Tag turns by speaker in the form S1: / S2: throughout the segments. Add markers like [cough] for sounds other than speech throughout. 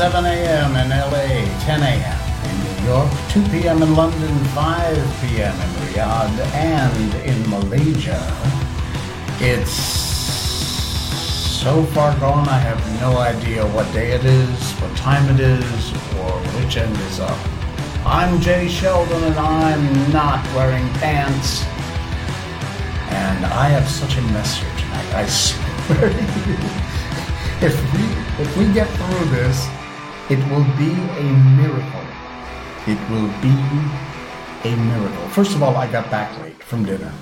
S1: 7 a.m. in LA, 10 a.m. in New York, 2 p.m. in London, 5 p.m. in Riyadh, and in Malaysia. It's so far gone, I have no idea what day it is, what time it is, or which end is up. I'm Jay Sheldon, and I'm not wearing pants. And I have such a mess here tonight. I swear to you. [laughs] If we if we get through this, it will be a miracle. It will be a miracle. First of all, I got back late from dinner.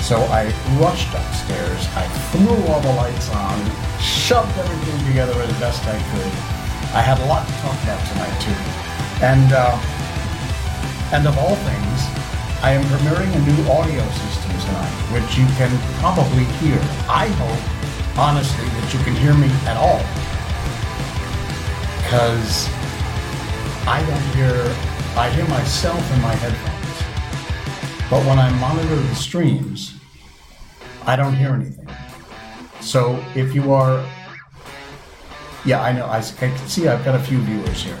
S1: So I rushed upstairs, I threw all the lights on, shoved everything together as best I could. I had a lot to talk about tonight too. And uh, and of all things, I am premiering a new audio system tonight, which you can probably hear. I hope, honestly, that you can hear me at all. Because I don't hear, I hear myself in my headphones. But when I monitor the streams, I don't hear anything. So if you are, yeah, I know, I, I can see I've got a few viewers here.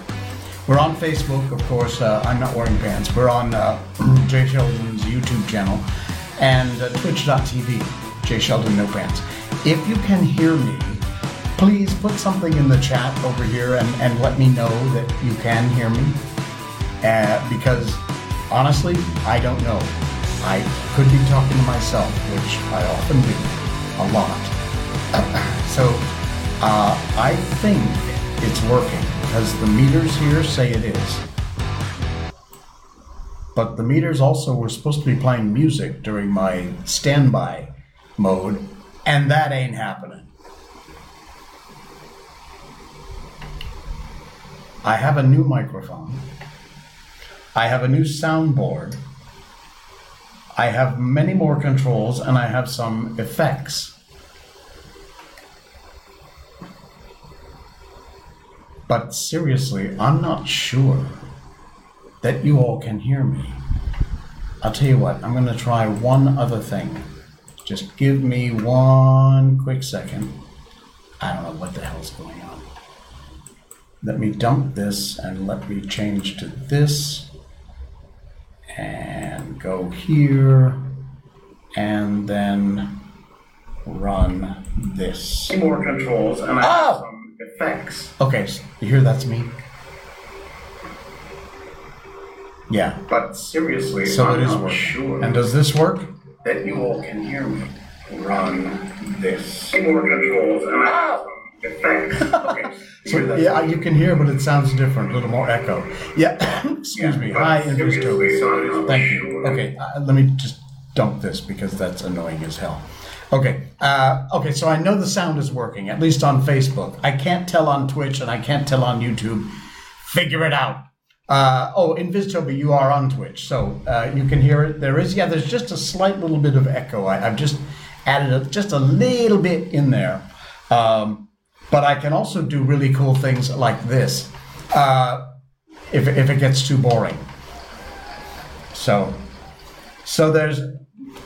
S1: We're on Facebook, of course. Uh, I'm not wearing pants. We're on uh, [clears throat] Jay Sheldon's YouTube channel and uh, Twitch.tv, Jay Sheldon No Pants. If you can hear me, please put something in the chat over here and, and let me know that you can hear me. Uh, because honestly, I don't know. I could be talking to myself, which I often do, a lot. [coughs] so uh, I think it's working because the meters here say it is. But the meters also were supposed to be playing music during my standby mode, and that ain't happening. I have a new microphone. I have a new soundboard. I have many more controls and I have some effects. But seriously, I'm not sure that you all can hear me. I'll tell you what, I'm going to try one other thing. Just give me one quick second. I don't know what the hell's going on. Let me dump this and let me change to this and go here and then run this. More controls and I have
S2: Oh!
S1: some effects. Okay, so you hear that's me? Yeah.
S2: But seriously,
S1: So
S2: I'm
S1: it is
S2: not
S1: working.
S2: sure
S1: And does this work?
S2: that you all can hear me.
S1: Run this.
S2: More controls and I have oh! some effects. [laughs] Okay.
S1: So, yeah, you can hear, but it sounds different, a little more echo. Yeah, [coughs] excuse me. Hi,
S2: Seriously,
S1: Interstory.
S2: I'm
S1: Thank you. Okay, uh, let me just dump this because that's annoying as hell. Okay, uh, okay, so I know the sound is working, at least on Facebook. I can't tell on Twitch and I can't tell on YouTube. Figure it out. Uh, oh, Inviztober, you are on Twitch, so uh, you can hear it. There is, yeah, there's just a slight little bit of echo. I, I've just added a, just a little bit in there. Um, but I can also do really cool things like this uh, if, if it gets too boring. So, so there's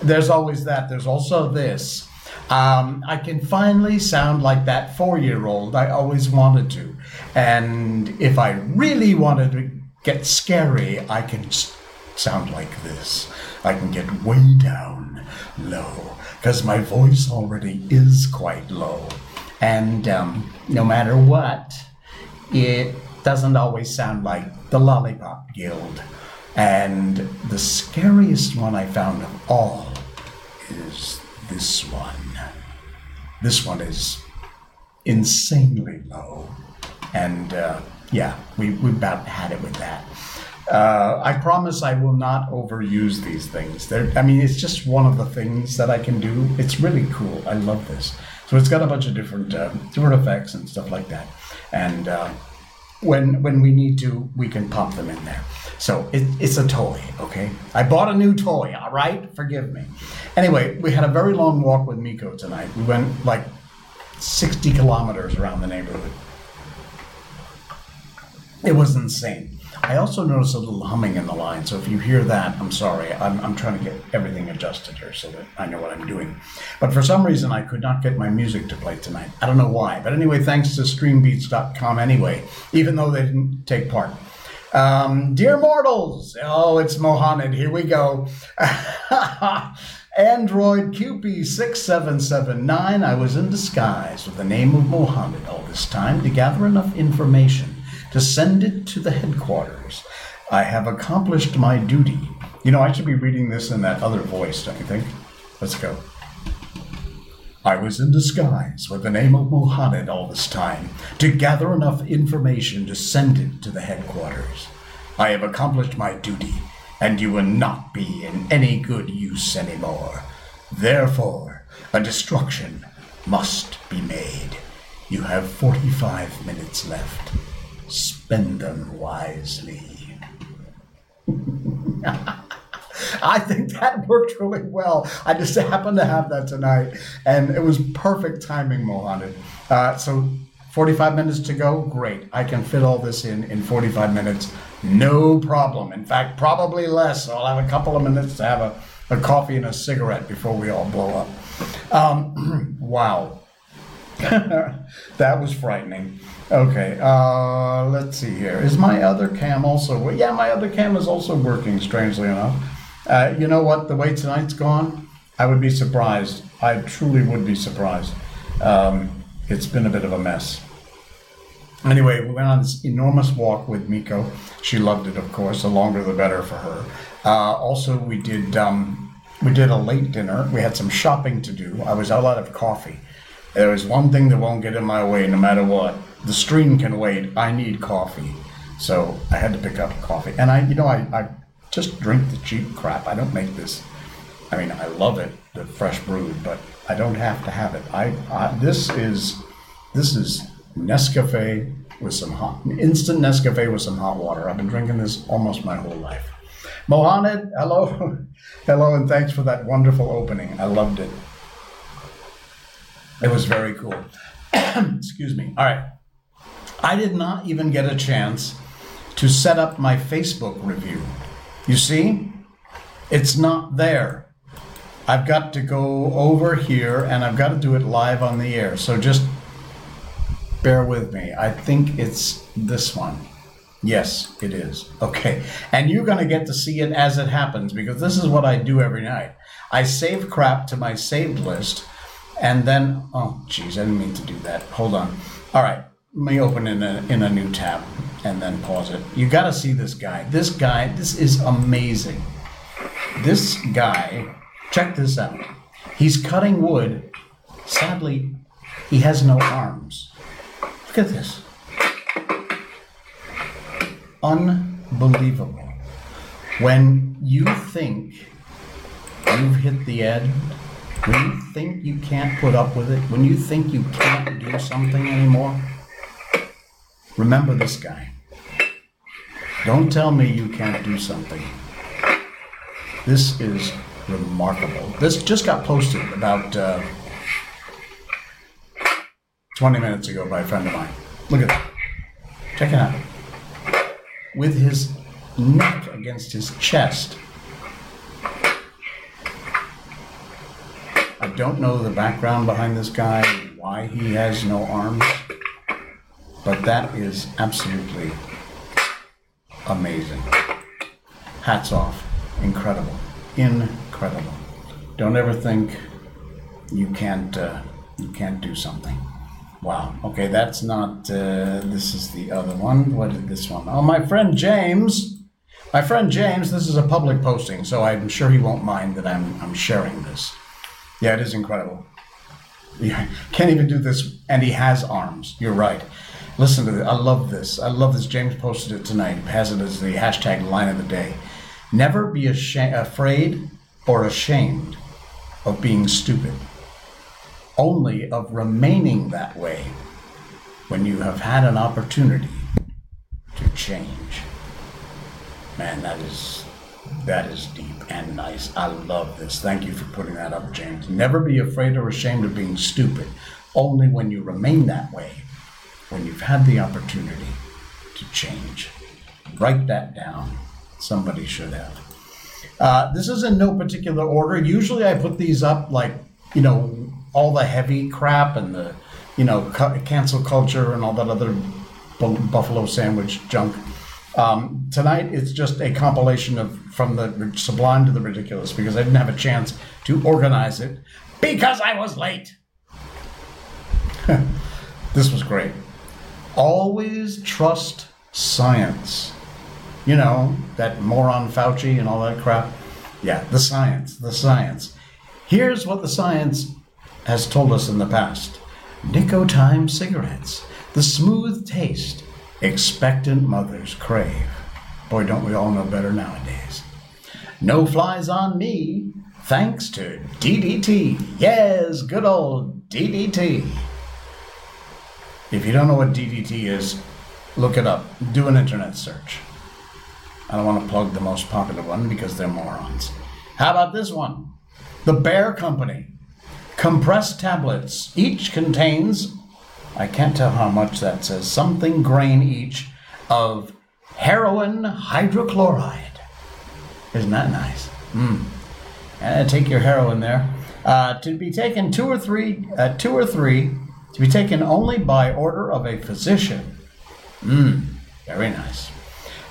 S1: there's always that. There's also this. Um, I can finally sound like that four year old I always wanted to. And if I really wanted to get scary, I can sound like this. I can get way down low because my voice already is quite low. And um, no matter what, it doesn't always sound like the Lollipop Guild. And the scariest one I found of all is this one. This one is insanely low. And uh, yeah, we, we about had it with that. Uh, I promise I will not overuse these things. They're, I mean, it's just one of the things that I can do. It's really cool. I love this. So it's got a bunch of different uh, different effects and stuff like that. And uh, when when we need to, we can pop them in there. So it, it's a toy, okay? I bought a new toy, all right? Forgive me. Anyway, we had a very long walk with Miko tonight. We went like 60 kilometers around the neighborhood. It was insane. I also notice a little humming in the line, so if you hear that, I'm sorry. I'm, I'm trying to get everything adjusted here so that I know what I'm doing. But for some reason, I could not get my music to play tonight. I don't know why. But anyway, thanks to streambeats.com anyway, even though they didn't take part. Um, dear mortals, oh, it's Mohaned. Here we go. [laughs] Android QP6779, I was in disguise with the name of Mohammed all this time to gather enough information to send it to the headquarters. I have accomplished my duty. You know, I should be reading this in that other voice, don't you think? Let's go. I was in disguise with the name of Mohammed all this time to gather enough information to send it to the headquarters. I have accomplished my duty and you will not be in any good use anymore. Therefore, a destruction must be made. You have 45 minutes left. Spend them wisely. [laughs] I think that worked really well. I just happened to have that tonight, and it was perfect timing, Mohammed. Uh, so, 45 minutes to go? Great. I can fit all this in in 45 minutes. No problem. In fact, probably less. I'll have a couple of minutes to have a, a coffee and a cigarette before we all blow up. Um, [clears throat] wow. That was frightening. Okay, uh, let's see here. Is my other cam also? Yeah, my other cam is also working. Strangely enough, uh, you know what? The way tonight's gone, I would be surprised. I truly would be surprised. Um, it's been a bit of a mess. Anyway, we went on this enormous walk with Miko. She loved it, of course. The longer, the better for her. Uh, also, we did um, we did a late dinner. We had some shopping to do. I was out of coffee. There is one thing that won't get in my way, no matter what. The stream can wait. I need coffee, so I had to pick up coffee. And I, you know, I, I just drink the cheap crap. I don't make this. I mean, I love it, the fresh brewed, but I don't have to have it. I, I this is this is Nescafe with some hot, instant Nescafe with some hot water. I've been drinking this almost my whole life. Mohamed, hello, [laughs] hello, and thanks for that wonderful opening. I loved it. It was very cool. [coughs] Excuse me. All right. I did not even get a chance to set up my Facebook review. You see, it's not there. I've got to go over here and I've got to do it live on the air. So just bear with me. I think it's this one. Yes, it is. Okay. And you're going to get to see it as it happens because this is what I do every night. I save crap to my saved list and then, oh, geez, I didn't mean to do that. Hold on. All right. Let me open in a, in a new tab and then pause it. You got to see this guy. This guy, this is amazing. This guy, check this out. He's cutting wood. Sadly, he has no arms. Look at this. Unbelievable. When you think you've hit the end, when you think you can't put up with it, when you think you can't do something anymore, remember this guy. Don't tell me you can't do something. This is remarkable. This just got posted about. Uh, 20 minutes ago by a friend of mine. Look at that. Check it out. With his neck against his chest. Don't know the background behind this guy, why he has no arms, but that is absolutely amazing. Hats off. Incredible. Incredible. Don't ever think you can't uh, you can't do something. Wow. Okay, that's not. Uh, this is the other one. What is this one? Oh, my friend James. My friend James. This is a public posting, so I'm sure he won't mind that I'm I'm sharing this. Yeah, it is incredible. Yeah, can't even do this, and he has arms. You're right. Listen to this. I love this. I love this. James posted it tonight. Has it as the hashtag line of the day. Never be afraid or ashamed of being stupid only of remaining that way when you have had an opportunity to change. Man, that is that is deep and nice. I love this. Thank you for putting that up, James. Never be afraid or ashamed of being stupid. Only when you remain that way, when you've had the opportunity to change. Write that down. Somebody should have. Uh, this is in no particular order. Usually I put these up like, you know, all the heavy crap and the, you know, cu- cancel culture and all that other bu- buffalo sandwich junk. Um, tonight it's just a compilation of from the sublime to the ridiculous because I didn't have a chance to organize it because I was late. [laughs] this was great. Always trust science. You know, that moron Fauci and all that crap. Yeah, the science, the science. Here's what the science has told us in the past Nicotine cigarettes, the smooth taste expectant mothers crave. Boy, don't we all know better nowadays. No flies on me, thanks to DDT. Yes, good old DDT. If you don't know what DDT is, look it up. Do an internet search. I don't want to plug the most popular one because they're morons. How about this one? The Bayer Company. Compressed tablets. Each contains, I can't tell how much that says, something grain each of heroin hydrochloride. Isn't that nice? Mm. Take your heroin there. Uh, to be taken two or three, uh, two or three, to be taken only by order of a physician. Mmm, very nice.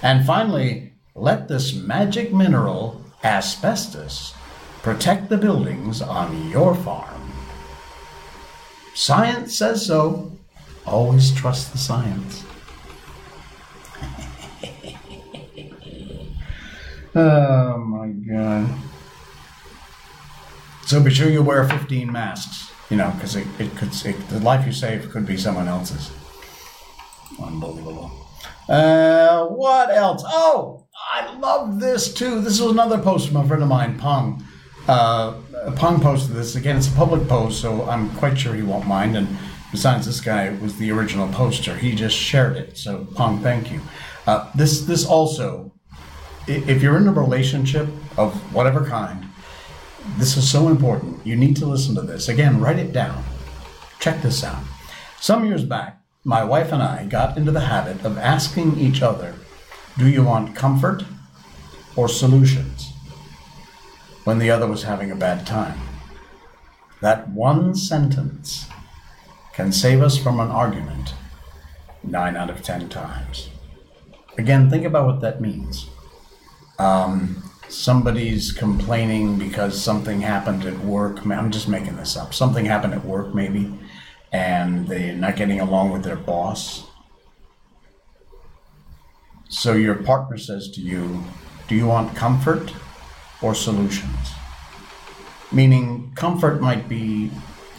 S1: And finally, let this magic mineral, asbestos, protect the buildings on your farm. Science says so. Always trust the science. [laughs] oh my god. So be sure you wear 15 masks, you know, because it, it could, it, the life you save could be someone else's. Unbelievable. Uh, what else? Oh, I love this too. This was another post from a friend of mine, Pong. Uh, Pong posted this. Again, it's a public post, so I'm quite sure he won't mind. And besides, this guy was the original poster. He just shared it. So, Pong, thank you. Uh, this, this also, if you're in a relationship of whatever kind, this is so important. You need to listen to this. Again, write it down. Check this out. Some years back, my wife and I got into the habit of asking each other, Do you want comfort or solutions? When the other was having a bad time. That one sentence can save us from an argument nine out of ten times. Again, think about what that means. Um, somebody's complaining because something happened at work. I'm just making this up. Something happened at work, maybe, and they're not getting along with their boss. So your partner says to you, Do you want comfort or solutions? Meaning, comfort might be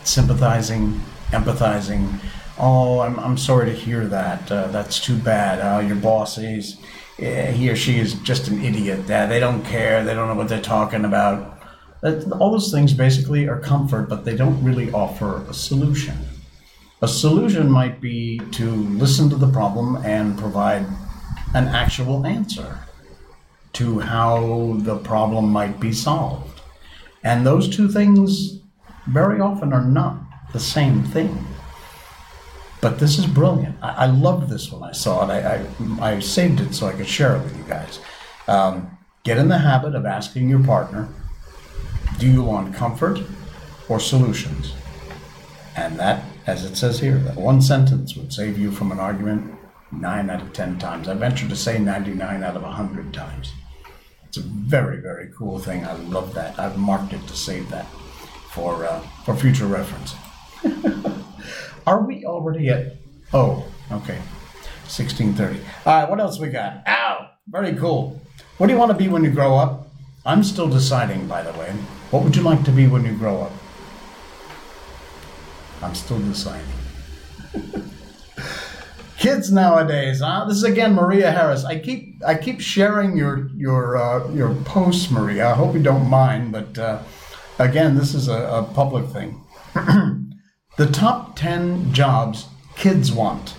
S1: sympathizing, empathizing. Oh, I'm, I'm sorry to hear that. Uh, that's too bad. Uh, your boss is, eh, he or she is just an idiot. Uh, they don't care. They don't know what they're talking about. That, all those things basically are comfort, but they don't really offer a solution. A solution might be to listen to the problem and provide an actual answer to how the problem might be solved. And those two things very often are not the same thing. But this is brilliant. I, I loved this when I saw it. I, I, I saved it so I could share it with you guys. Um, get in the habit of asking your partner, do you want comfort or solutions? And that, as it says here, that one sentence would save you from an argument nine out of ten times. I venture to say 99 out of 100 times. It's a very, very cool thing. I love that. I've marked it to save that for, uh, for future reference. [laughs] Are we already at? Oh, okay. 1630. All right, what else we got? Ow! Very cool. What do you want to be when you grow up? I'm still deciding, by the way. What would you like to be when you grow up? I'm still deciding. [laughs] Kids nowadays, huh? This is again Maria Harris. I keep I keep sharing your your uh, your posts, Maria. I hope you don't mind, but uh, again, this is a, a public thing. [clears throat] the top ten jobs kids want.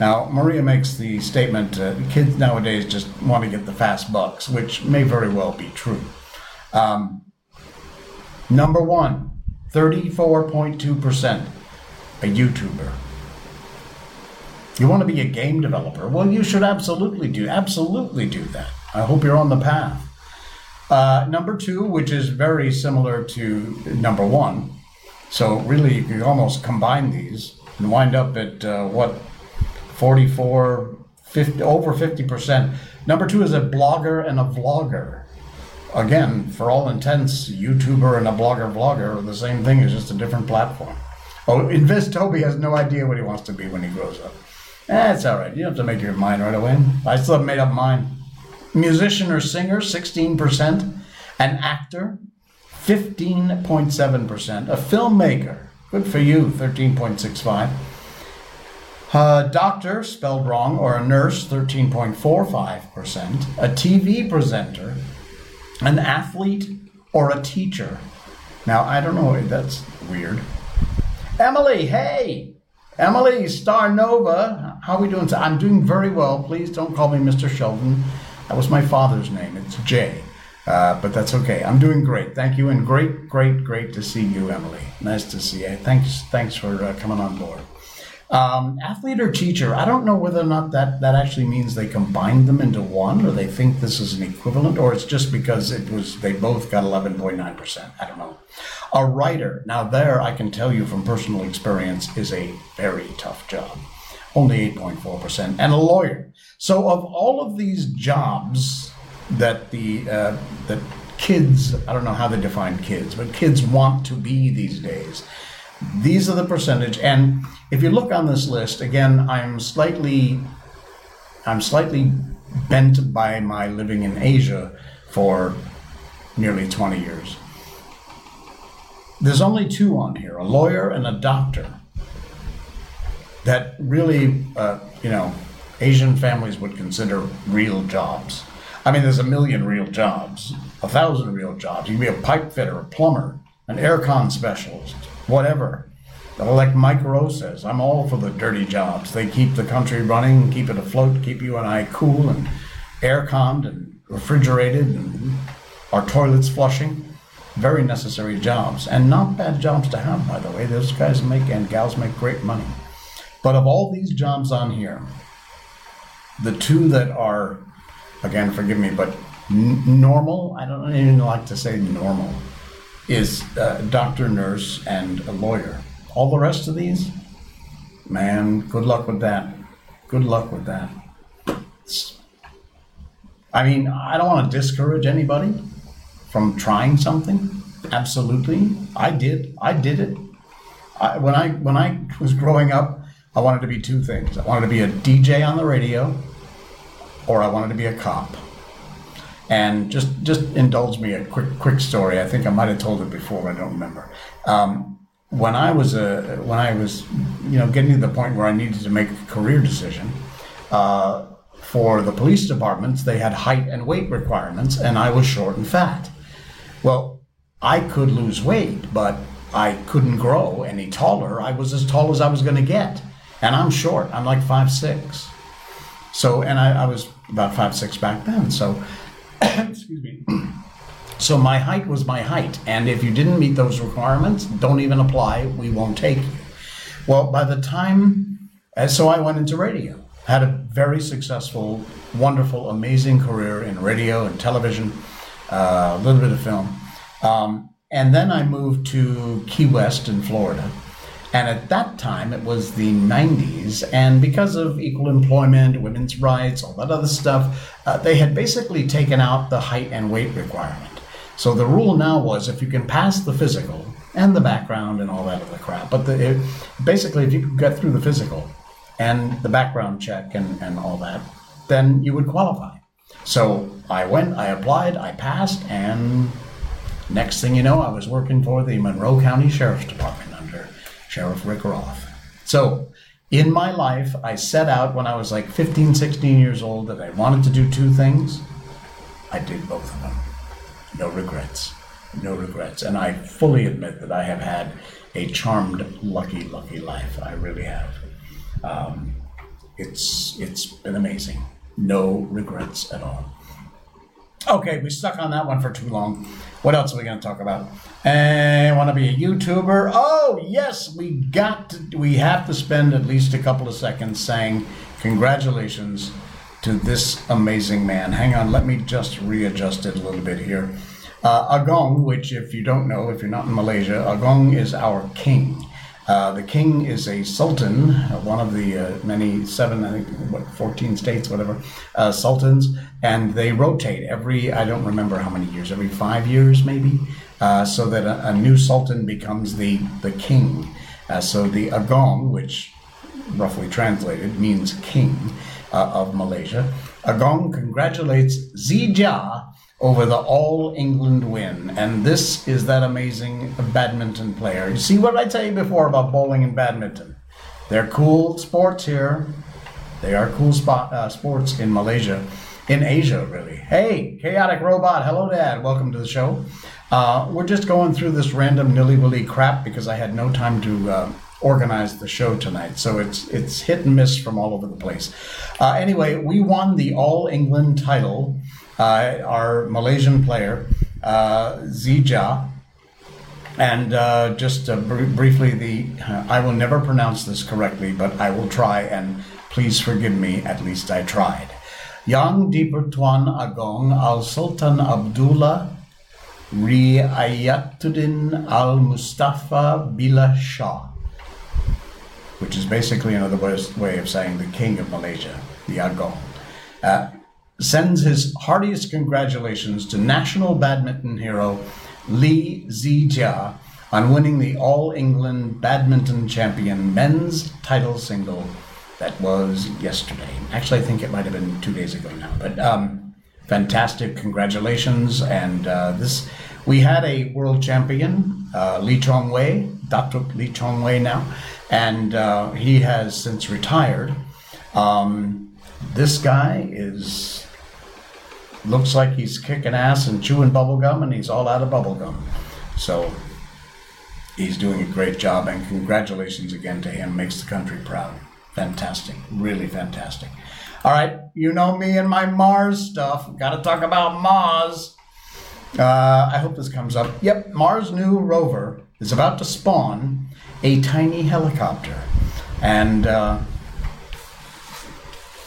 S1: Now, Maria makes the statement: uh, kids nowadays just want to get the fast bucks, which may very well be true. Um, number one, 34.2%, a YouTuber. You want to be a game developer? Well, you should absolutely do absolutely do that. I hope you're on the path. Uh, number two, which is very similar to number one, so really you could almost combine these and wind up at uh, what 44, 50, over 50 percent. Number two is a blogger and a vlogger. Again, for all intents, YouTuber and a blogger vlogger are the same thing. It's just a different platform. Oh, Invest Toby has no idea what he wants to be when he grows up. That's all right. You don't have to make your mind right away. I still haven't made up mine. Musician or singer, 16%. An actor, 15.7%. A filmmaker, good for you, 13.65. A doctor, spelled wrong, or a nurse, 13.45%. A TV presenter, an athlete, or a teacher. Now, I don't know, that's weird. Emily, hey! Emily, Star Nova, how are we doing? I'm doing very well. Please don't call me Mr. Sheldon. That was my father's name. It's Jay. Uh, but that's okay. I'm doing great. Thank you, and great, great, great to see you, Emily. Nice to see you. Thanks, thanks for uh, coming on board. Um, athlete or teacher, I don't know whether or not that, that actually means they combined them into one, or they think this is an equivalent, or it's just because it was they both got 11.9%. I don't know. A writer, now there I can tell you from personal experience, is a very tough job. Only 8.4%. And a lawyer. So of all of these jobs that the uh, that kids, I don't know how they define kids, but kids want to be these days. These are the percentage, and if you look on this list again, I'm slightly, I'm slightly bent by my living in Asia for nearly 20 years. There's only two on here: a lawyer and a doctor. That really, uh, you know, Asian families would consider real jobs. I mean, there's a million real jobs, a thousand real jobs. You can be a pipe fitter, a plumber, an aircon specialist, whatever. Like Mike Rowe says, I'm all for the dirty jobs. They keep the country running, keep it afloat, keep you and I cool and air-conned and refrigerated, and our toilets flushing. Very necessary jobs, and not bad jobs to have, by the way. Those guys make and gals make great money. But of all these jobs on here, the two that are, again, forgive me, but n- normal, I don't even like to say normal, is uh, doctor, nurse, and a lawyer. All the rest of these, man, good luck with that. Good luck with that. It's- I mean, I don't want to discourage anybody from trying something. Absolutely, I did. I did it. I, when I when I was growing up, I wanted to be two things. I wanted to be a DJ on the radio, or I wanted to be a cop. And just just indulge me a quick quick story. I think I might have told it before, I don't remember. Um, when I was a when I was you know getting to the point where I needed to make a career decision. Uh, for the police departments, they had height and weight requirements, and I was short and fat. Well, I could lose weight, but I couldn't grow any taller. I was as tall as I was going to get, and I'm short. I'm like five six. So, and I, I was about five six back then. So, [coughs] excuse me. [clears throat] So my height was my height, and if you didn't meet those requirements, don't even apply. We won't take you. Well, by the time, so I went into radio. Had a very successful, wonderful, amazing career in radio and television, a little bit of film. Um, and then I moved to Key West in Florida. And at that time, it was the 90s. And because of equal employment, women's rights, all that other stuff, uh, they had basically taken out the height and weight requirement. So the rule now was if you can pass the physical and the background and all that other crap, but the, it, basically, if you could get through the physical and the background check and, and all that, then you would qualify. So I went, I applied, I passed, and next thing you know, I was working for the Monroe County Sheriff's Department under Sheriff Rick Roth. So in my life, I set out when I was like 15, 16 years old that I wanted to do two things. I did both of them. No regrets. No regrets. And I fully admit that I have had a charmed, lucky, lucky life. I really have. Um, it's it's been amazing. No regrets at all. Okay, we stuck on that one for too long. What else are we going to talk about? And want to be a YouTuber? Oh yes, we got to. We have to spend at least a couple of seconds saying congratulations to this amazing man. Hang on, let me just readjust it a little bit here. Uh, Agong, which if you don't know, if you're not in Malaysia, Agong is our king. Uh, the king is a sultan, uh, one of the uh, many seven, I think, what, 14 states, whatever, uh, sultans, and they rotate every, I don't remember how many years, every five years maybe, uh, so that a, a new sultan becomes the, the king. So the Agong, which roughly translated means king of Malaysia, Agong congratulates Zii Jia over the All England win. And this is that amazing badminton player. You see what I tell you before about bowling and badminton? They're cool sports here. They are cool spot, uh, sports in Malaysia, in Asia, really. Hey, Chaotic Robot, hello, Dad. Welcome to the show. Uh, we're just going through this random nilly willy crap because I had no time to uh, organize the show tonight. So it's it's hit and miss from all over the place. Uh, anyway, we won the All England title our Malaysian player, uh, Zii Jia. And uh, just uh, br- briefly, the I will never pronounce this correctly, but I will try, and please forgive me. At least I tried. Yang Dipertuan Agong Al Sultan Abdullah Riayatuddin Al Mustafa Billah Shah, which is basically another way of saying the King of Malaysia, the Agong. Sends his heartiest congratulations to national badminton hero Lee Zii Jia on winning the All England Badminton Champion men's title single that was yesterday. Actually, I think it might have been two days ago now, but um, fantastic congratulations. And uh, this, we had a world champion, uh, Lee Chong Wei, Dr. Lee Chong Wei now, and uh, he has since retired. Um, this guy is looks like he's kicking ass and chewing bubblegum and he's all out of bubblegum. So he's doing a great job and congratulations again to him. Makes the country proud. Fantastic. Really fantastic. All right, you know me and my Mars stuff. Got to talk about Mars. Uh, I hope this comes up. Yep, Mars' new rover is about to spawn a tiny helicopter. And uh,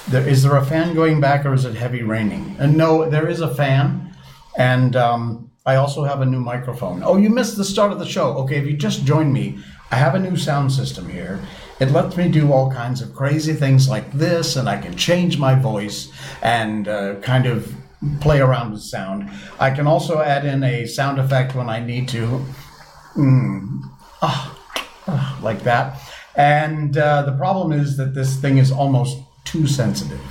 S1: there, is there a fan going back or is it heavy raining? And no, there is a fan. And um, I also have a new microphone. Oh, you missed the start of the show. Okay, if you just joined me, I have a new sound system here. It lets me do all kinds of crazy things like this, and I can change my voice and uh, kind of play around with sound. I can also add in a sound effect when I need to. Mm, ah, ah, like that. And uh, the problem is that this thing is almost too sensitive.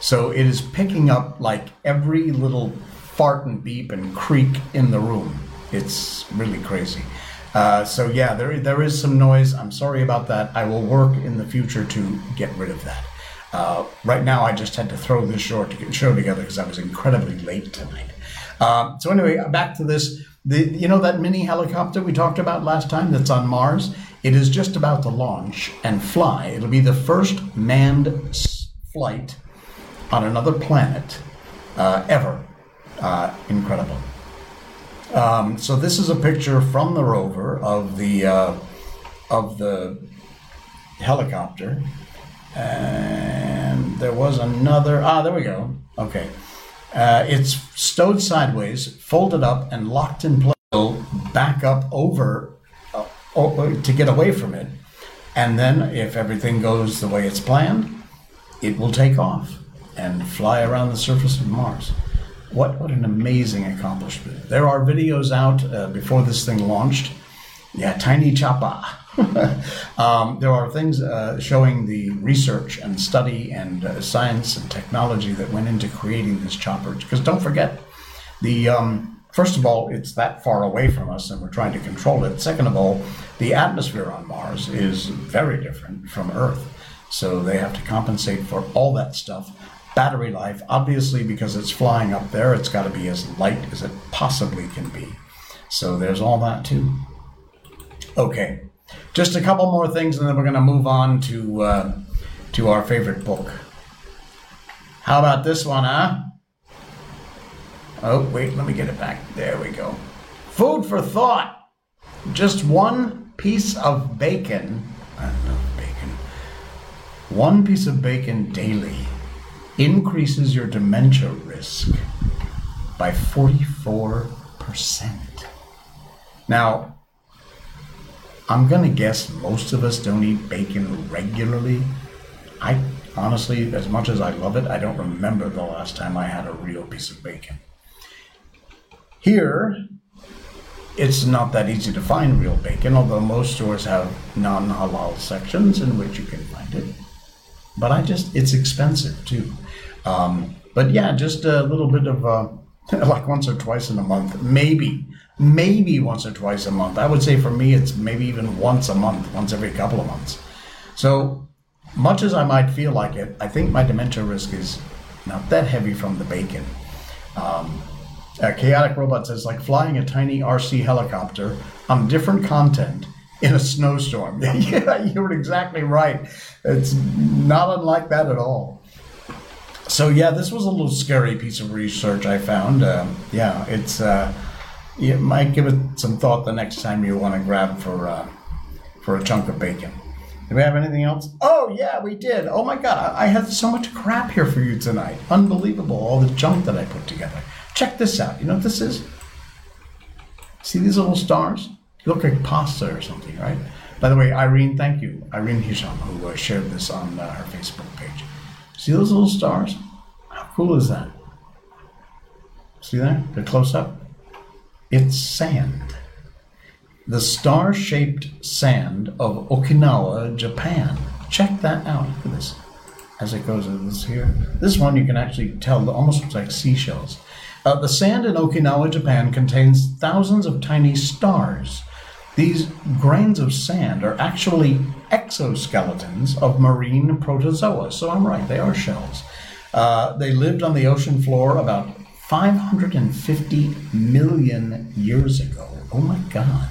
S1: So it is picking up like every little fart and beep and creak in the room. It's really crazy. Uh, so yeah, there there is some noise. I'm sorry about that. I will work in the future to get rid of that. Uh, right now, I just had to throw this short show together because I was incredibly late tonight. Uh, so anyway, back to this. The you know that mini helicopter we talked about last time that's on Mars. It is just about to launch and fly. It'll be the first manned flight on another planet uh, ever. Uh, incredible. Um, so this is a picture from the rover of the uh, of the helicopter, and there was another. Ah, there we go. Okay, uh, it's stowed sideways, folded up, and locked in place. Back up over uh, to get away from it, and then if everything goes the way it's planned, it will take off and fly around the surface of Mars. What, what an amazing accomplishment. There are videos out uh, before this thing launched. Yeah, Tiny Chapa. [laughs] um, there are things uh, showing the research and study and uh, science and technology that went into creating this chopper. Because don't forget, the um, first of all, it's that far away from us and we're trying to control it. Second of all, the atmosphere on Mars is very different from Earth. So they have to compensate for all that stuff. Battery life, obviously, because it's flying up there, it's got to be as light as it possibly can be. So there's all that too. Okay, just a couple more things, and then we're going to move on to uh, to our favorite book. How about this one, huh? Oh, wait, let me get it back. There we go. Food for thought. Just one piece of bacon. I love bacon. One piece of bacon daily increases your dementia risk by 44%. Now, I'm going to guess most of us don't eat bacon regularly. I honestly, as much as I love it, I don't remember the last time I had a real piece of bacon. Here, it's not that easy to find real bacon, although most stores have non halal sections in which you can find it. But I just, it's expensive too. Um, but yeah, just a little bit of uh, [laughs] like once or twice in a month, maybe, maybe once or twice a month. I would say for me, it's maybe even once a month, once every couple of months. So, much as I might feel like it, I think my dementia risk is not that heavy from the bacon. Um, Chaotic Robot says, like flying a tiny RC helicopter on different content in a snowstorm. [laughs] yeah, you're exactly right. It's not unlike that at all. So yeah, this was a little scary piece of research I found. Um, yeah, it's uh, you might give it some thought the next time you want to grab for uh, for a chunk of bacon. Do we have anything else? Oh yeah, we did. Oh my god, I I had so much crap here for you tonight. Unbelievable, all the junk that I put together. Check this out. You know what this is? See these little stars? Look like pasta or something, right? By the way, Irene, thank you, Irene Hisham, who uh, shared this on uh, her Facebook page. See those little stars? How cool is that? See there? The close up? It's sand. The star shaped sand of Okinawa, Japan. Check that out. Look at this. As it goes, this here. This one you can actually tell almost looks like seashells. Uh, the sand in Okinawa, Japan contains thousands of tiny stars. These grains of sand are actually exoskeletons of marine protozoa. So I'm right, they are shells. Uh, they lived on the ocean floor about 550 million years ago. Oh my God.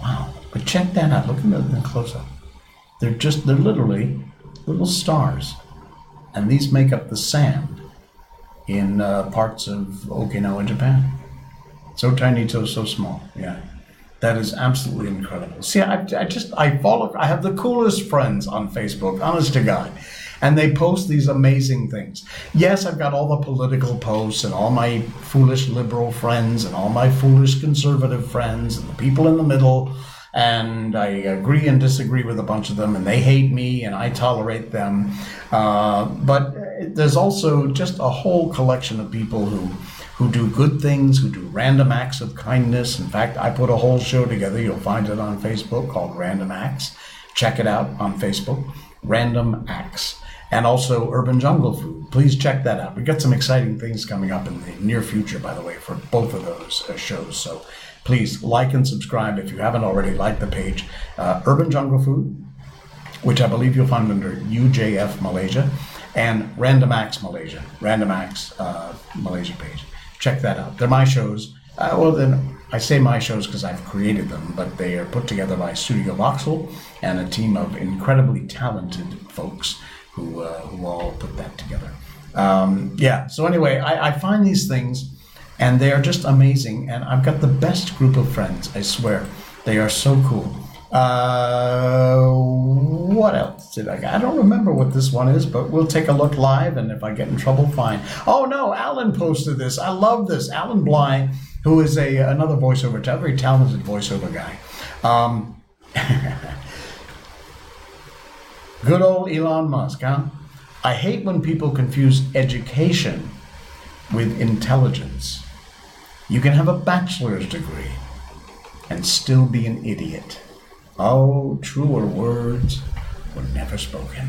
S1: Wow. But check that out. Look at them close up. They're just, they're literally little stars. And these make up the sand in uh, parts of Okinawa, Japan. So tiny, so so small. Yeah, that is absolutely incredible. See, I, I just I follow. I have the coolest friends on Facebook, honest to God, and they post these amazing things. Yes, I've got all the political posts and all my foolish liberal friends and all my foolish conservative friends and the people in the middle. And I agree and disagree with a bunch of them, and they hate me, and I tolerate them. Uh, but there's also just a whole collection of people who who do good things, who do random acts of kindness. In fact, I put a whole show together. You'll find it on Facebook called Random Acts. Check it out on Facebook, Random Acts. And also Urban Jungle Food. Please check that out. We've got some exciting things coming up in the near future, by the way, for both of those uh, shows. So please like and subscribe if you haven't already. Like the page, uh, Urban Jungle Food, which I believe you'll find under UJF Malaysia, and Random Acts Malaysia, Random Acts uh, Malaysia page. Check that out. They're my shows. Uh, well, then I say my shows because I've created them, but they are put together by Studio Voxel and a team of incredibly talented folks who uh, who all put that together. Um, yeah. So anyway, I, I find these things, and they are just amazing. And I've got the best group of friends. I swear, they are so cool. Uh, what else did I get? I don't remember what this one is, but we'll take a look live, and if I get in trouble, fine. Oh no, Alan posted this. I love this. Alan Bly, who is a another voiceover, a very talented voiceover guy. Um, [laughs] good old Elon Musk, huh? I hate when people confuse education with intelligence. You can have a bachelor's degree and still be an idiot. Oh, truer words were never spoken.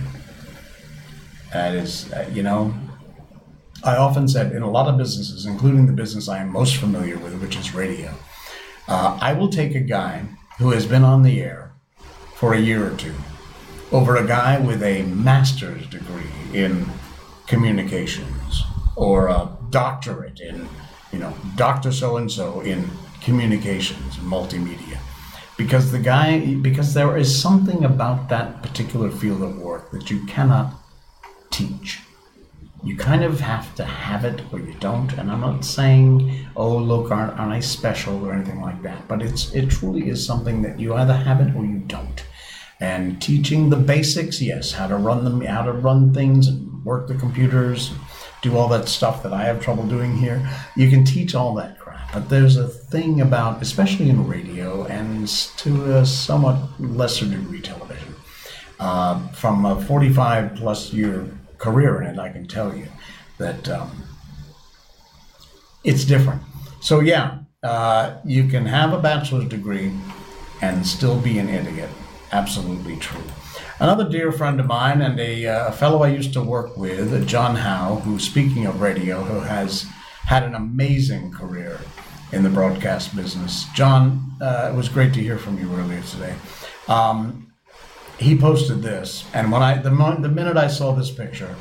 S1: That is, uh, you know, I often said in a lot of businesses, including the business I am most familiar with, which is radio, uh, I will take a guy who has been on the air for a year or two over a guy with a master's degree in communications or a doctorate in, you know, Dr. So and so in communications and multimedia because the guy because there is something about that particular field of work that you cannot teach You kind of have to have it or you don't. And I'm not saying, oh, look, aren't, aren't I special or anything like that. But it's it truly is something that you either have it or you don't. And teaching the basics, yes, how to run them, how to run things and work the computers, do all that stuff that I have trouble doing here. You can teach all that. But there's a thing about, especially in radio and to a somewhat lesser degree television, uh, from a 45 plus year career in it, I can tell you that um, it's different. So, yeah, uh, you can have a bachelor's degree and still be an idiot. Absolutely true. Another dear friend of mine and a, uh, fellow I used to work with, John Howe, who, speaking of radio, who has had an amazing career in the broadcast business. John, uh, it was great to hear from you earlier today. Um, he posted this, and when I the, mo- the minute I saw this picture,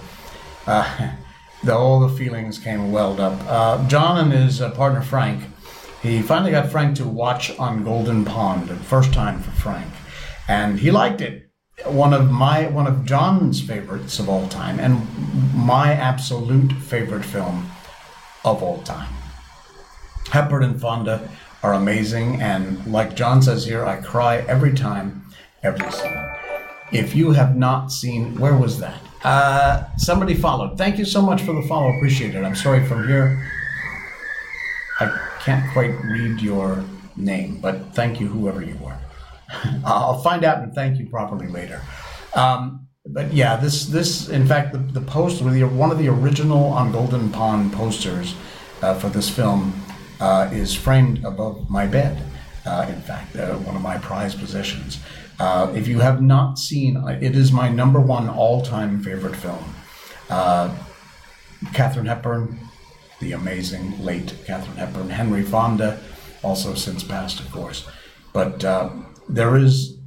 S1: uh, [laughs] the, all the feelings came welled up. Uh, John and his uh, partner Frank, he finally got Frank to watch on Golden Pond, the first time for Frank, and he liked it. One of my one of John's favorites of all time, and my absolute favorite film of all time. Hepburn and Fonda are amazing, and like John says here, I cry every time, every scene. If you have not seen, where was that? Uh, somebody followed. Thank you so much for the follow. Appreciate it. I'm sorry from here. I can't quite read your name, but thank you, whoever you are. [laughs] I'll find out and thank you properly later. Um, but yeah, this this in fact the, the post with one of the original on Golden Pond posters uh, for this film uh, is framed above my bed. Uh, in fact, uh, one of my prized possessions. Uh, if you have not seen, uh, it is my number one all-time favorite film. Uh, Katharine Hepburn, the amazing late Katharine Hepburn, Henry Fonda, also since passed, of course. But there is,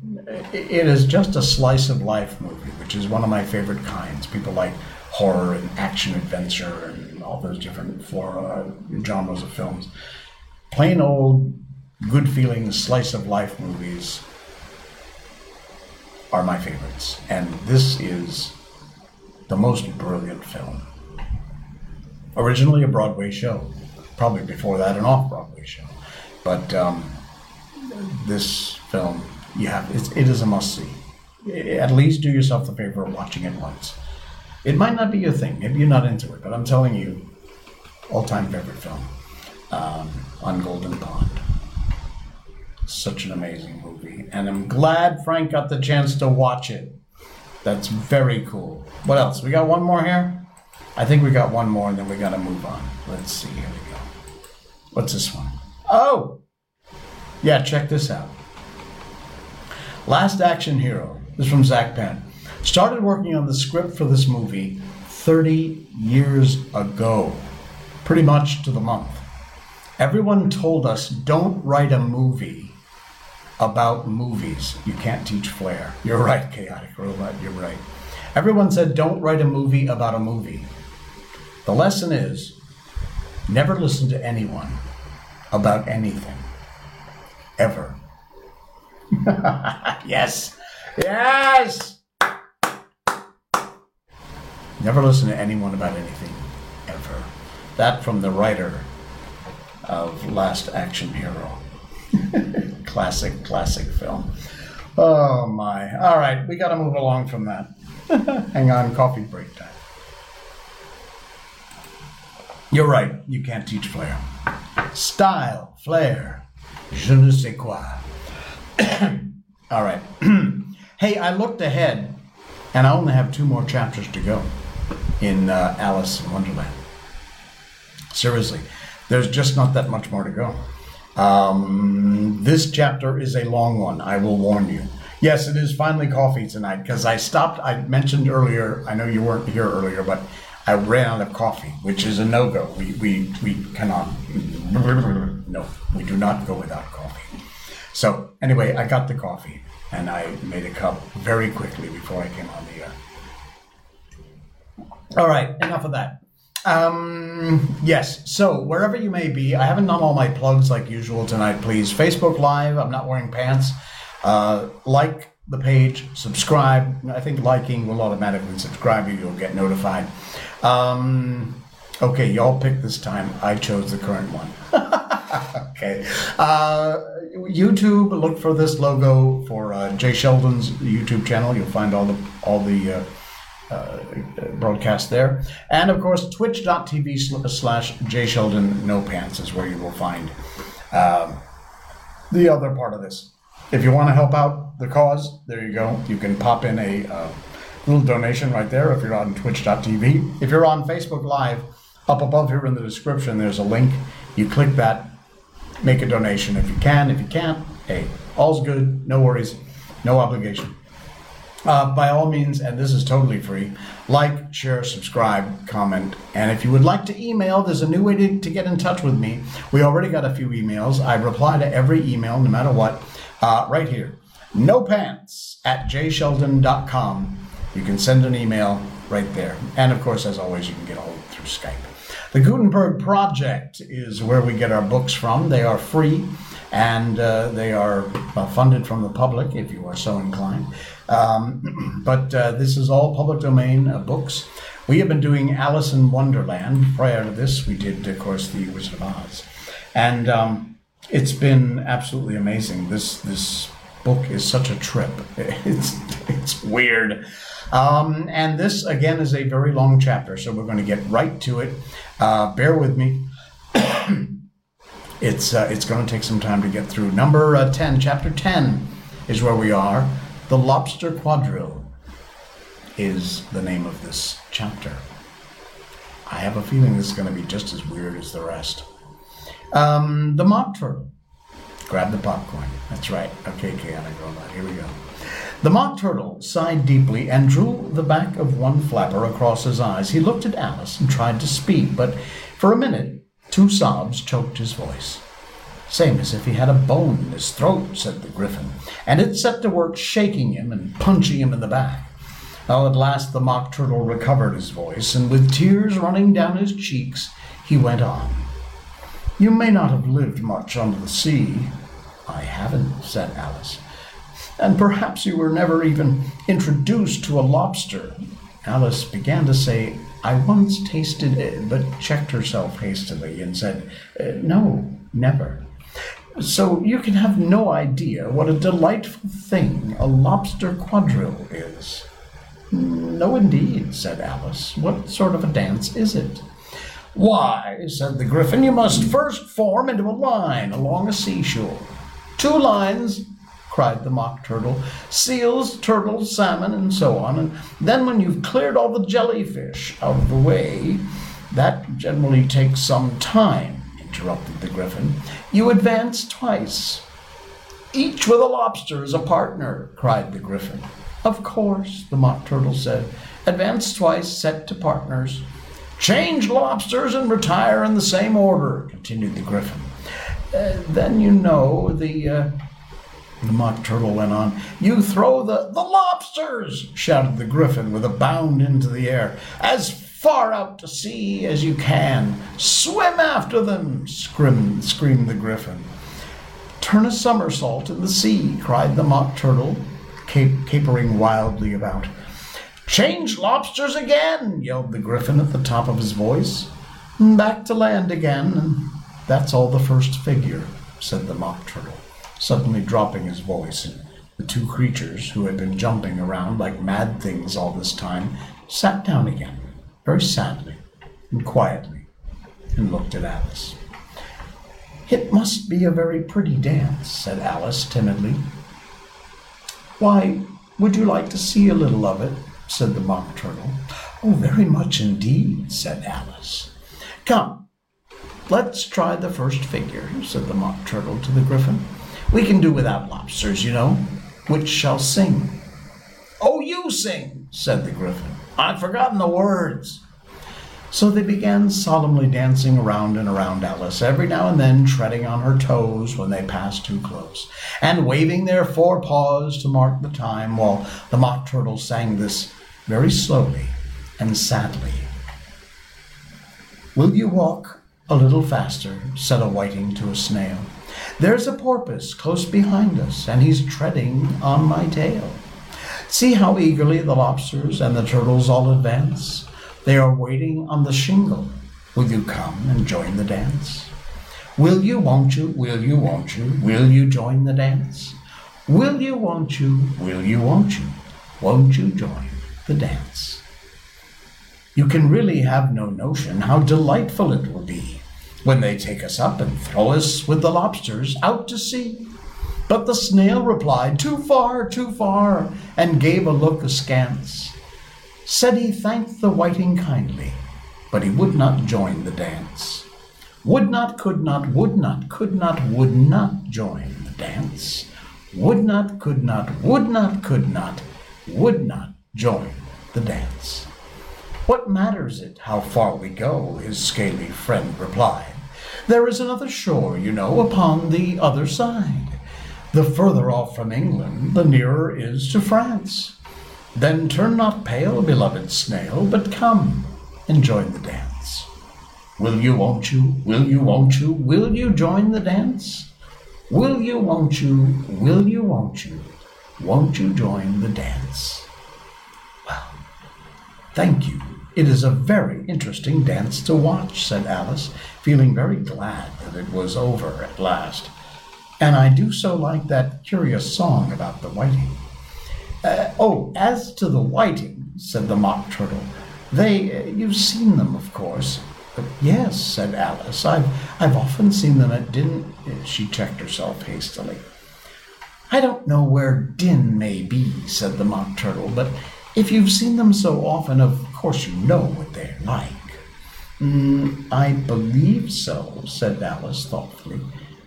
S1: it is just a slice of life movie, which is one of my favorite kinds. People like horror and action adventure and all those different genres of films. Plain old, good feeling slice of life movies are my favorites. And this is the most brilliant film. Originally a Broadway show, probably before that an off Broadway show. But um, this film, you have it is a must see. At least do yourself the favor of watching it once. It might not be your thing, maybe you're not into it, but I'm telling you, all time favorite film um, on Golden Pond. Such an amazing movie. And I'm glad Frank got the chance to watch it. That's very cool. What else? We got one more here? I think we got one more and then we got to move on. Let's see. Here we go. What's this one? Oh! Yeah, check this out. Last Action Hero. This is from Zak Penn. Started working on the script for this movie 30 years ago, pretty much to the month. Everyone told us don't write a movie about movies. You can't teach flair. You're right, Chaotic Robot, you're right. Everyone said don't write a movie about a movie. The lesson is never listen to anyone about anything. Ever. [laughs] yes. Yes. Never listen to anyone about anything. Ever. That from the writer of Last Action Hero. [laughs] classic, classic film. Oh my. All right, we got to move along from that. [laughs] Hang on, coffee break time. You're right, you can't teach flair. Style, flair, je ne sais quoi. All right. [clears throat] hey, I looked ahead, and I only have two more chapters to go in uh, Alice in Wonderland. Seriously, there's just not that much more to go. Um, this chapter is a long one, I will warn you. Yes, it is finally coffee tonight because I stopped. I mentioned earlier, I know you weren't here earlier, but I ran out of coffee, which is a no go. We, we, we cannot, no, we do not go without coffee. So, anyway, I got the coffee and I made a cup very quickly before I came on the air. All right, enough of that. Um, yes, so wherever you may be, I haven't done all my plugs like usual tonight, please. Facebook Live, I'm not wearing pants. Uh, like the page, subscribe. I think liking will automatically subscribe you. You'll get notified. Um, okay, y'all pick this time. I chose the current one. [laughs] okay. Uh, YouTube. Look for this logo for uh, Jay Sheldon's YouTube channel. You'll find all the all the. Uh, broadcast there. And of course, twitch.tv slash slash Sheldon no pants is where you will find um, the other part of this. If you want to help out the cause, there you go. You can pop in a uh, little donation right there if you're on twitch.tv. If you're on Facebook Live, up above here in the description, there's a link. You click that, make a donation if you can. If you can't, hey, all's good, no worries, no obligation. Uh, by all means, and this is totally free, like, share, subscribe, comment. And if you would like to email, there's a new way to, to get in touch with me. We already got a few emails. I reply to every email, no matter what, uh, right here. No pants at jsheldon.com. You can send an email right there. And of course, as always, you can get a hold through Skype. The Gutenberg Project is where we get our books from. They are free and uh, they are uh, funded from the public if you are so inclined. Um, but uh, this is all public domain uh, books. We have been doing Alice in Wonderland. Prior to this, we did, of course, The Wizard of Oz. And um, it's been absolutely amazing. This, this book is such a trip. [laughs] It's, it's weird. Um, and this, again, is a very long chapter, so we're going to get right to it. Uh, bear with me. [coughs] it's, uh, it's going to take some time to get through. Number uh, 10, chapter 10 is where we are. The Lobster Quadrille is the name of this chapter. I have a feeling this is going to be just as weird as the rest. Um, the Mock Turtle. Grab the popcorn. That's right. Okay, chaotic robot. Here we go. The Mock Turtle sighed deeply and drew the back of one flapper across his eyes. He looked at Alice and tried to speak, but for a minute, two sobs choked his voice. Same as if he had a bone in his throat, said the Gryphon, and it set to work shaking him and punching him in the back. Well, at last the Mock Turtle recovered his voice, and with tears running down his cheeks, he went on. You may not have lived much under the sea. I haven't, said Alice. And perhaps you were never even introduced to a lobster. Alice began to say, I once tasted it, but checked herself hastily and said, "Uh, No, never. So you can have no idea what a delightful thing a lobster quadrille is. No, indeed, said Alice. What sort of a dance is it? Why, said the Gryphon, you must first form into a line along a seashore. Two lines, cried the Mock Turtle, seals, turtles, salmon, and so on. And then when you've cleared all the jellyfish out of the way, that generally takes some time, interrupted the Gryphon. You advance twice. Each with a lobster as a partner, cried the Gryphon. Of course, the Mock Turtle said. Advance twice, set to partners. Change lobsters and retire in the same order, continued the Gryphon. Uh, then you know the. Uh, the Mock Turtle went on. You throw the. The lobsters! shouted the Gryphon with a bound into the air. As far out to sea as you can. Swim after them! screamed, screamed the Gryphon. Turn a somersault in the sea, cried the Mock Turtle, cap- capering wildly about. Change lobsters again, yelled the Gryphon at the top of his voice. Back to land again, that's all the first figure, said the Mock Turtle, suddenly dropping his voice, the two creatures, who had been jumping around like mad things all this time, sat down again, very sadly and quietly, and looked at Alice. It must be a very pretty dance, said Alice timidly. Why, would you like to see a little of it? said the Mock Turtle. Oh, very much indeed, said Alice. Come, let's try the first figure, said the Mock Turtle to the Gryphon. We can do without lobsters, you know. Which shall sing? Oh, you sing, said the Gryphon. I've forgotten the words. So they began solemnly dancing around and around Alice, every now and then treading on her toes when they passed too close, and waving their forepaws to mark the time, while the Mock Turtle sang this very slowly and sadly. Will you walk a little faster? said a whiting to a snail. There's a porpoise close behind us, and he's treading on my tail. See how eagerly the lobsters and the turtles all advance? They are waiting on the shingle. Will you come and join the dance? Will you, won't you, will you, won't you, will you join the dance? Will you, won't you, will you, won't you, won't you join the dance? You can really have no notion how delightful it will be when they take us up and throw us with the lobsters out to sea. But the snail replied, Too far, too far, and gave a look askance. Said he thanked the whiting kindly, but he would not join the dance. Would not, could not, would not, could not, would not join the dance. Would not, could not, would not, could not, would not join the dance. What matters it how far we go? his scaly friend replied. There is another shore, you know, upon the other side. The further off from England, the nearer is to France. Then turn not pale, beloved snail, but come and join the dance. Will you, won't you? Will you, won't you? Will you join the dance? Will you, won't you? Will you, won't you? Won't you join the dance? Well, thank you. It is a very interesting dance to watch, said Alice, feeling very glad that it was over at last. And I do so like that curious song about the whiting. Uh, oh, as to the whiting, said the Mock Turtle, they, uh, you've seen them, of course. But yes, said Alice, I've, I've often seen them at Din. She checked herself hastily. I don't know where Din may be, said the Mock Turtle, but if you've seen them so often, of course you know what they're like. Mm, I believe so, said Alice thoughtfully.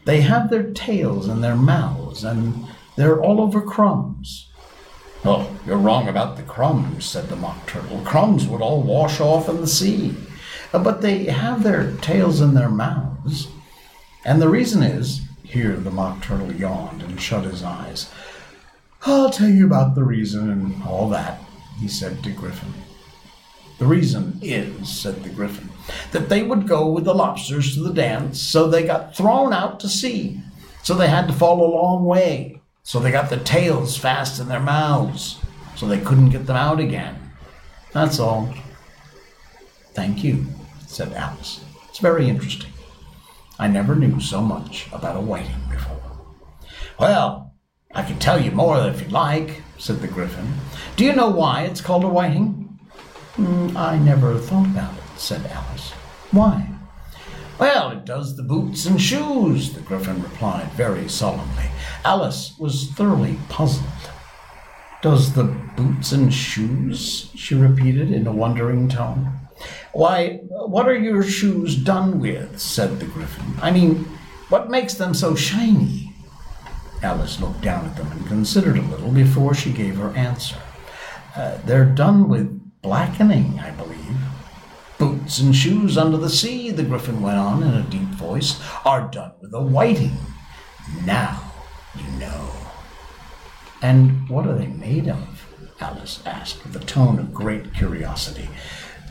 S1: They have their tails in their mouths, and they're all over crumbs. Oh, you're wrong about the crumbs, said the Mock Turtle. Crumbs would all wash off in the sea. Uh, but they have their tails in their mouths. And the reason is, here the Mock Turtle yawned and shut his eyes. I'll tell you about the reason and all that, he said to Gryphon. The reason is, said the Gryphon, that they would go with the lobsters to the dance, so they got thrown out to sea. So they had to fall a long way. So they got the tails fast in their mouths, so they couldn't get them out again. That's all. Thank you, said Alice. It's very interesting. I never knew so much about a whiting before. Well, I can tell you more if you'd like, said the Gryphon. Do you know why it's called a whiting? Mm, I never thought about it, said Alice. Why? Well, it does the boots and shoes, the Gryphon replied very solemnly. Alice was thoroughly puzzled. Does the boots and shoes? she repeated in a wondering tone. Why, what are your shoes done with? said the Gryphon. I mean, what makes them so shiny? Alice looked down at them and considered a little before she gave her answer. Uh, they're done with blackening, I believe. And shoes under the sea, the Gryphon went on in a deep voice, are done with a whiting. Now you know. And what are they made of? Alice asked with a tone of great curiosity.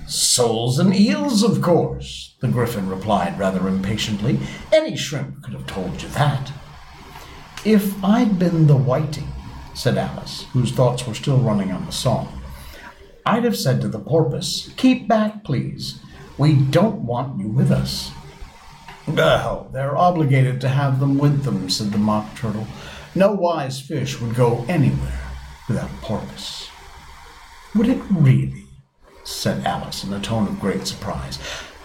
S1: Soles and eels, of course, the Gryphon replied rather impatiently. Any shrimp could have told you that. If I'd been the whiting, said Alice, whose thoughts were still running on the song, I'd have said to the porpoise, Keep back, please. We don't want you with us. No, they're obligated to have them with them, said the Mock Turtle. No wise fish would go anywhere without a porpoise. Would it really? said Alice in a tone of great surprise.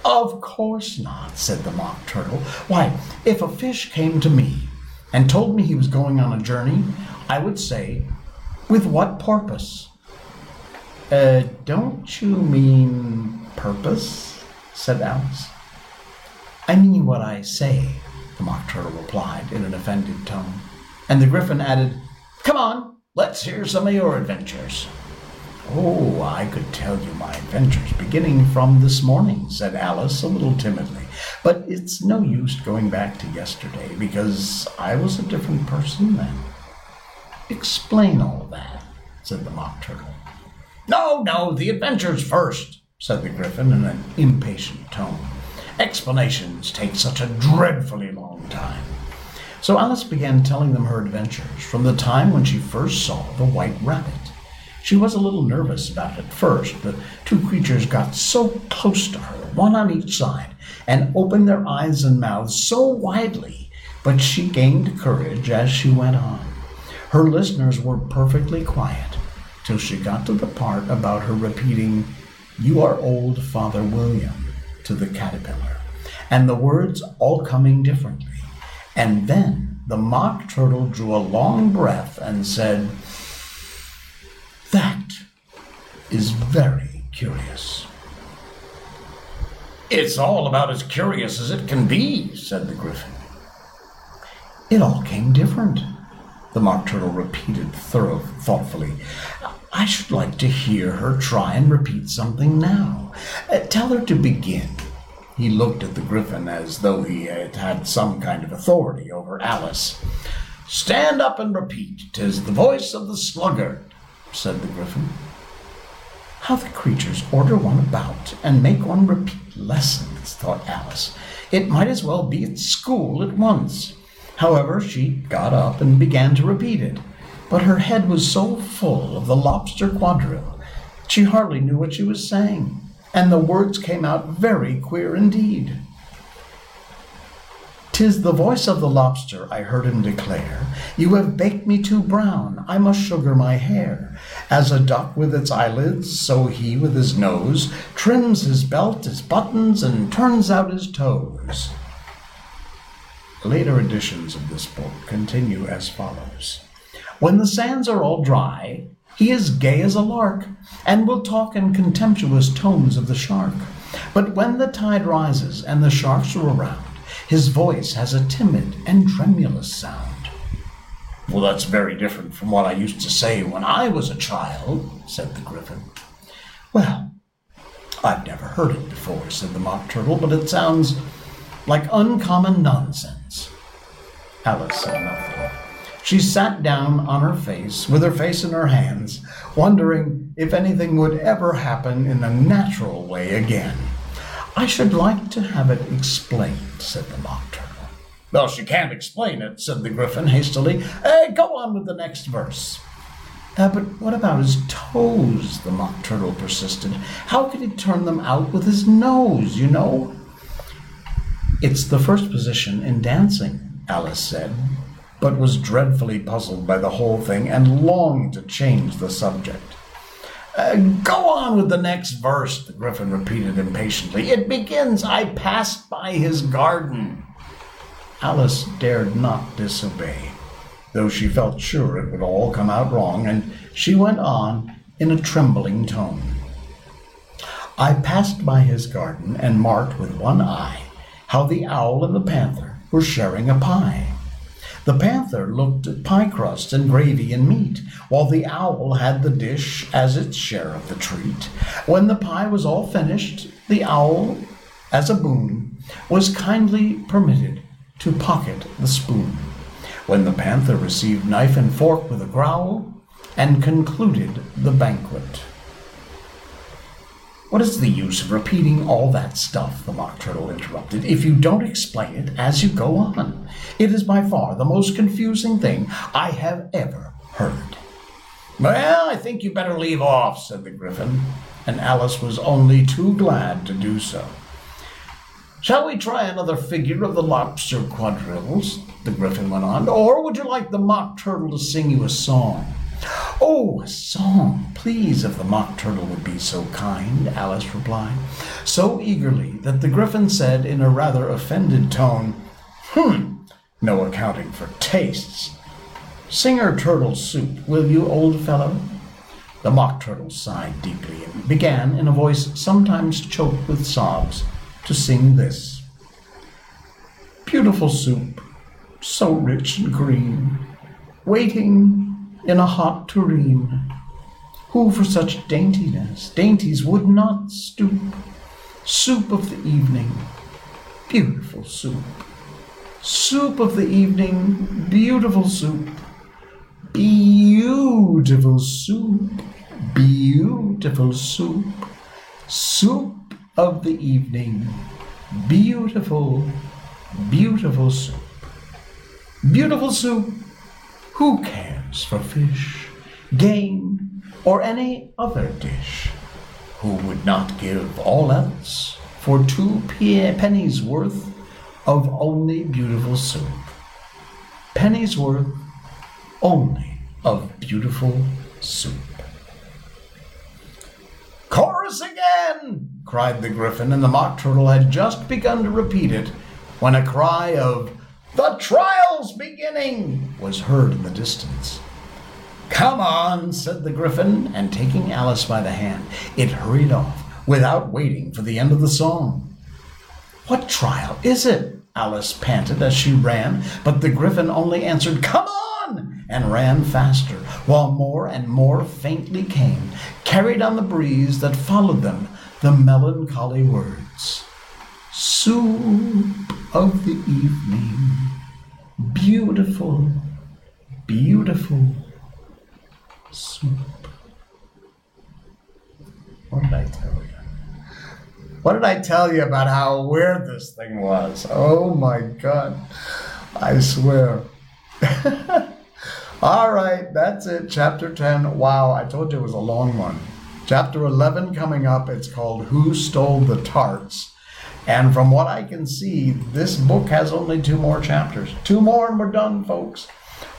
S1: Of course not, said the Mock Turtle. Why, if a fish came to me and told me he was going on a journey, I would say, With what purpose? Uh, don't you mean purpose? Said Alice. I mean what I say, the Mock Turtle replied in an offended tone. And the Gryphon added, Come on, let's hear some of your adventures. Oh, I could tell you my adventures beginning from this morning, said Alice a little timidly. But it's no use going back to yesterday because I was a different person then. Explain all that, said the Mock Turtle. No, no, the adventures first, said the Gryphon in an impatient tone. Explanations take such a dreadfully long time. So Alice began telling them her adventures from the time when she first saw the white rabbit. She was a little nervous about it first. The two creatures got so close to her, one on each side, and opened their eyes and mouths so widely, but she gained courage as she went on. Her listeners were perfectly quiet till she got to the part about her repeating, You are old, Father William, to the caterpillar, and the words all coming differently. And then the mock turtle drew a long breath and said, That is very curious. It's all about as curious as it can be, said the gryphon. It all came different, the mock turtle repeated thorough thoughtfully. I should like to hear her try and repeat something now. Uh, tell her to begin. He looked at the gryphon as though he had had some kind of authority over Alice. Stand up and repeat. Tis the voice of the sluggard, said the gryphon. How the creatures order one about and make one repeat lessons, thought Alice. It might as well be at school at once. However, she got up and began to repeat it, but her head was so full of the lobster quadrille she hardly knew what she was saying, and the words came out very queer indeed. Tis the voice of the lobster, I heard him declare. You have baked me too brown, I must sugar my hair. As a duck with its eyelids, so he with his nose trims his belt, his buttons, and turns out his toes. Later editions of this book continue as follows When the sands are all dry, he is gay as a lark, and will talk in contemptuous tones of the shark. But when the tide rises and the sharks are around, his voice has a timid and tremulous sound. Well, that's very different from what I used to say when I was a child, said the Gryphon. Well, I've never heard it before, said the Mock Turtle, but it sounds like uncommon nonsense. Alice said nothing. She sat down on her face, with her face in her hands, wondering if anything would ever happen in a natural way again. I should like to have it explained, said the Mock Turtle. Well, she can't explain it, said the Gryphon hastily. Uh, go on with the next verse. Uh, but what about his toes? The Mock Turtle persisted. How could he turn them out with his nose, you know? It's the first position in dancing, Alice said, but was dreadfully puzzled by the whole thing and longed to change the subject. Uh, go on with the next verse, the gryphon repeated impatiently. It begins, I passed by his garden. Alice dared not disobey, though she felt sure it would all come out wrong, and she went on in a trembling tone. I passed by his garden and marked with one eye how the owl and the panther were sharing a pie. The panther looked at pie crust and gravy and meat, while the owl had the dish as its share of the treat. When the pie was all finished, the owl, as a boon, was kindly permitted to pocket the spoon. When the panther received knife and fork with a growl, and concluded the banquet. What is the use of repeating all that stuff? the Mock Turtle interrupted, if you don't explain it as you go on. It is by far the most confusing thing I have ever heard. Well, I think you better leave off, said the Gryphon, and Alice was only too glad to do so. Shall we try another figure of the lobster quadrilles? the Gryphon went on, or would you like the Mock Turtle to sing you a song? Oh, a song, please, if the Mock Turtle would be so kind, Alice replied, so eagerly that the Gryphon said in a rather offended tone, Hmm, no accounting for tastes. Sing her turtle soup, will you, old fellow? The Mock Turtle sighed deeply and began, in a voice sometimes choked with sobs, to sing this Beautiful soup, so rich and green, waiting in a hot tureen. Who for such daintiness, dainties would not stoop? Soup of the evening, beautiful soup. Soup of the evening, beautiful soup. Beautiful soup, beautiful soup. Soup of the evening, beautiful, beautiful soup. Beautiful soup. Who cares for fish, game, or any other dish? Who would not give all else for two pe- pennies worth of only beautiful soup? Pennies worth only of beautiful soup. Chorus again! cried the gryphon, and the mock turtle had just begun to repeat it when a cry of the beginning was heard in the distance. Come on, said the gryphon, and taking Alice by the hand, it hurried off without waiting for the end of the song. What trial is it? Alice panted as she ran, but the gryphon only answered, Come on! and ran faster, while more and more faintly came, carried on the breeze that followed them, the melancholy words Soup of the evening, beautiful, beautiful soup. What did I tell you? What did I tell you about how weird this thing was? Oh my god. I swear. [laughs] All right, that's it. Chapter 10. Wow, I told you it was a long one. Chapter 11 coming up. It's called Who Stole the Tarts? And from what I can see, this book has only two more chapters. Two more and we're done, folks.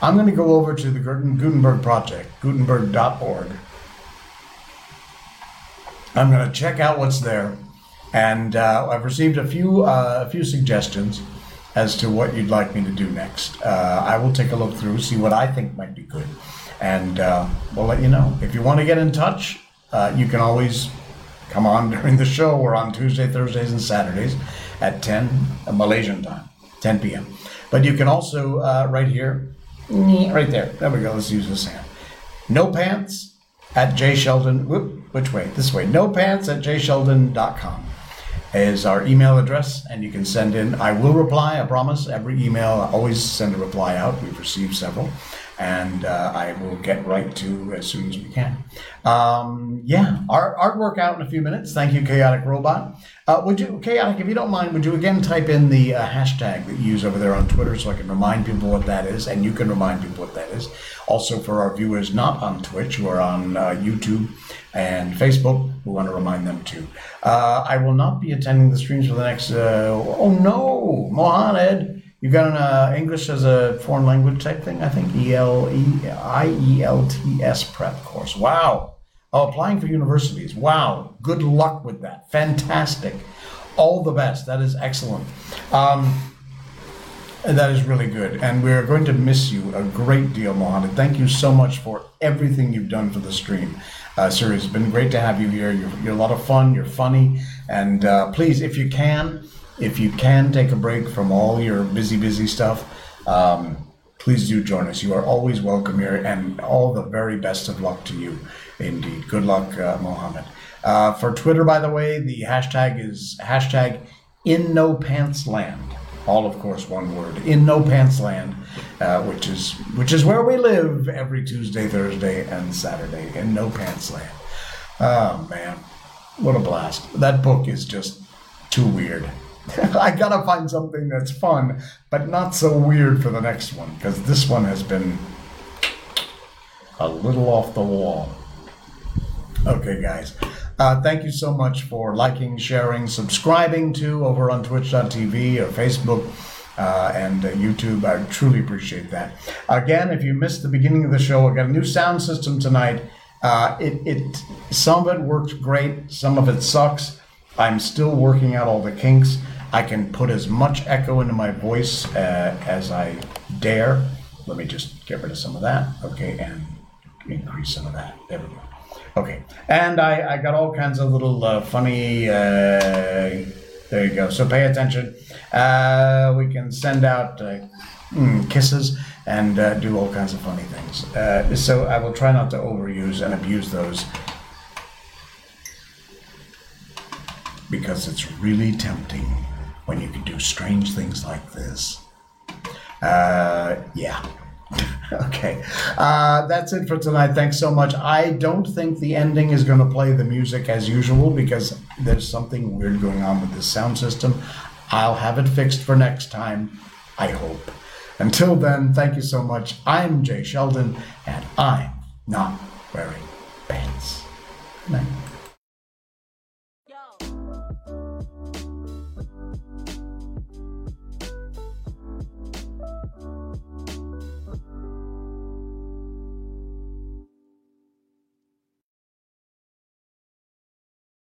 S1: I'm going to go over to the Gutenberg Project, gutenberg.org. I'm going to check out what's there. And uh, I've received a few, uh, a few suggestions as to what you'd like me to do next. Uh, I will take a look through, see what I think might be good, and uh, we'll let you know. If you want to get in touch, uh, you can always come on [laughs] during the show. We're on Tuesday, Thursdays, and Saturdays at 10 uh, Malaysian time, 10 p.m. But you can also, uh, right here, right there, there we go, let's use this hand. No pants at jsheldon, whoop, which way? This way. No pants at jsheldon.com is our email address, and you can send in. I will reply, I promise. Every email, I always send a reply out. We've received several, and uh, I will get right to as soon as we can. Um, yeah, art, artwork out in a few minutes. Thank you, Chaotic Robot. Uh, would you, Chaotic, if you don't mind, would you again type in the uh, hashtag that you use over there on Twitter so I can remind people what that is, and you can remind people what that is. Also, for our viewers not on Twitch are on uh, YouTube and Facebook, we want to remind them too. Uh, I will not be attending the streams for the next. Uh, oh no, Mohamed, you got an uh, English as a foreign language type thing. I think E L E I E L T S prep course. Wow. Oh, applying for universities. Wow. Good luck with that. Fantastic. All the best. That is excellent. Um, that is really good. And we're going to miss you a great deal, Mohammed. Thank you so much for everything you've done for the stream. Uh, seriously, it's been great to have you here. You're, you're a lot of fun. You're funny. And uh, please, if you can, if you can take a break from all your busy, busy stuff, um, please do join us. You are always welcome here. And all the very best of luck to you, indeed. Good luck, uh, Mohammed. Uh, for Twitter, by the way, the hashtag is hashtag in no pants land all of course one word in no pants land uh, which is which is where we live every tuesday thursday and saturday in no pants land oh man what a blast that book is just too weird [laughs] i gotta find something that's fun but not so weird for the next one because this one has been a little off the wall okay guys uh, thank you so much for liking, sharing, subscribing to over on twitch.tv or Facebook uh, and uh, YouTube. I truly appreciate that. Again, if you missed the beginning of the show, I got a new sound system tonight. Uh, it, it some of it works great, some of it sucks. I'm still working out all the kinks. I can put as much echo into my voice uh, as I dare. Let me just get rid of some of that. Okay, and increase some of that. There we go. Okay, and I, I got all kinds of little uh, funny. Uh, there you go. So pay attention. Uh, we can send out uh, mm, kisses and uh, do all kinds of funny things. Uh, so I will try not to overuse and abuse those because it's really tempting when you can do strange things like this. Uh, yeah. [laughs] okay. Uh, that's it for tonight. Thanks so much. I don't think the ending is going to play the music as usual because there's something weird going on with this sound system. I'll have it fixed for next time. I hope. Until then, thank you so much. I'm Jay Sheldon, and I'm not wearing pants. Good night.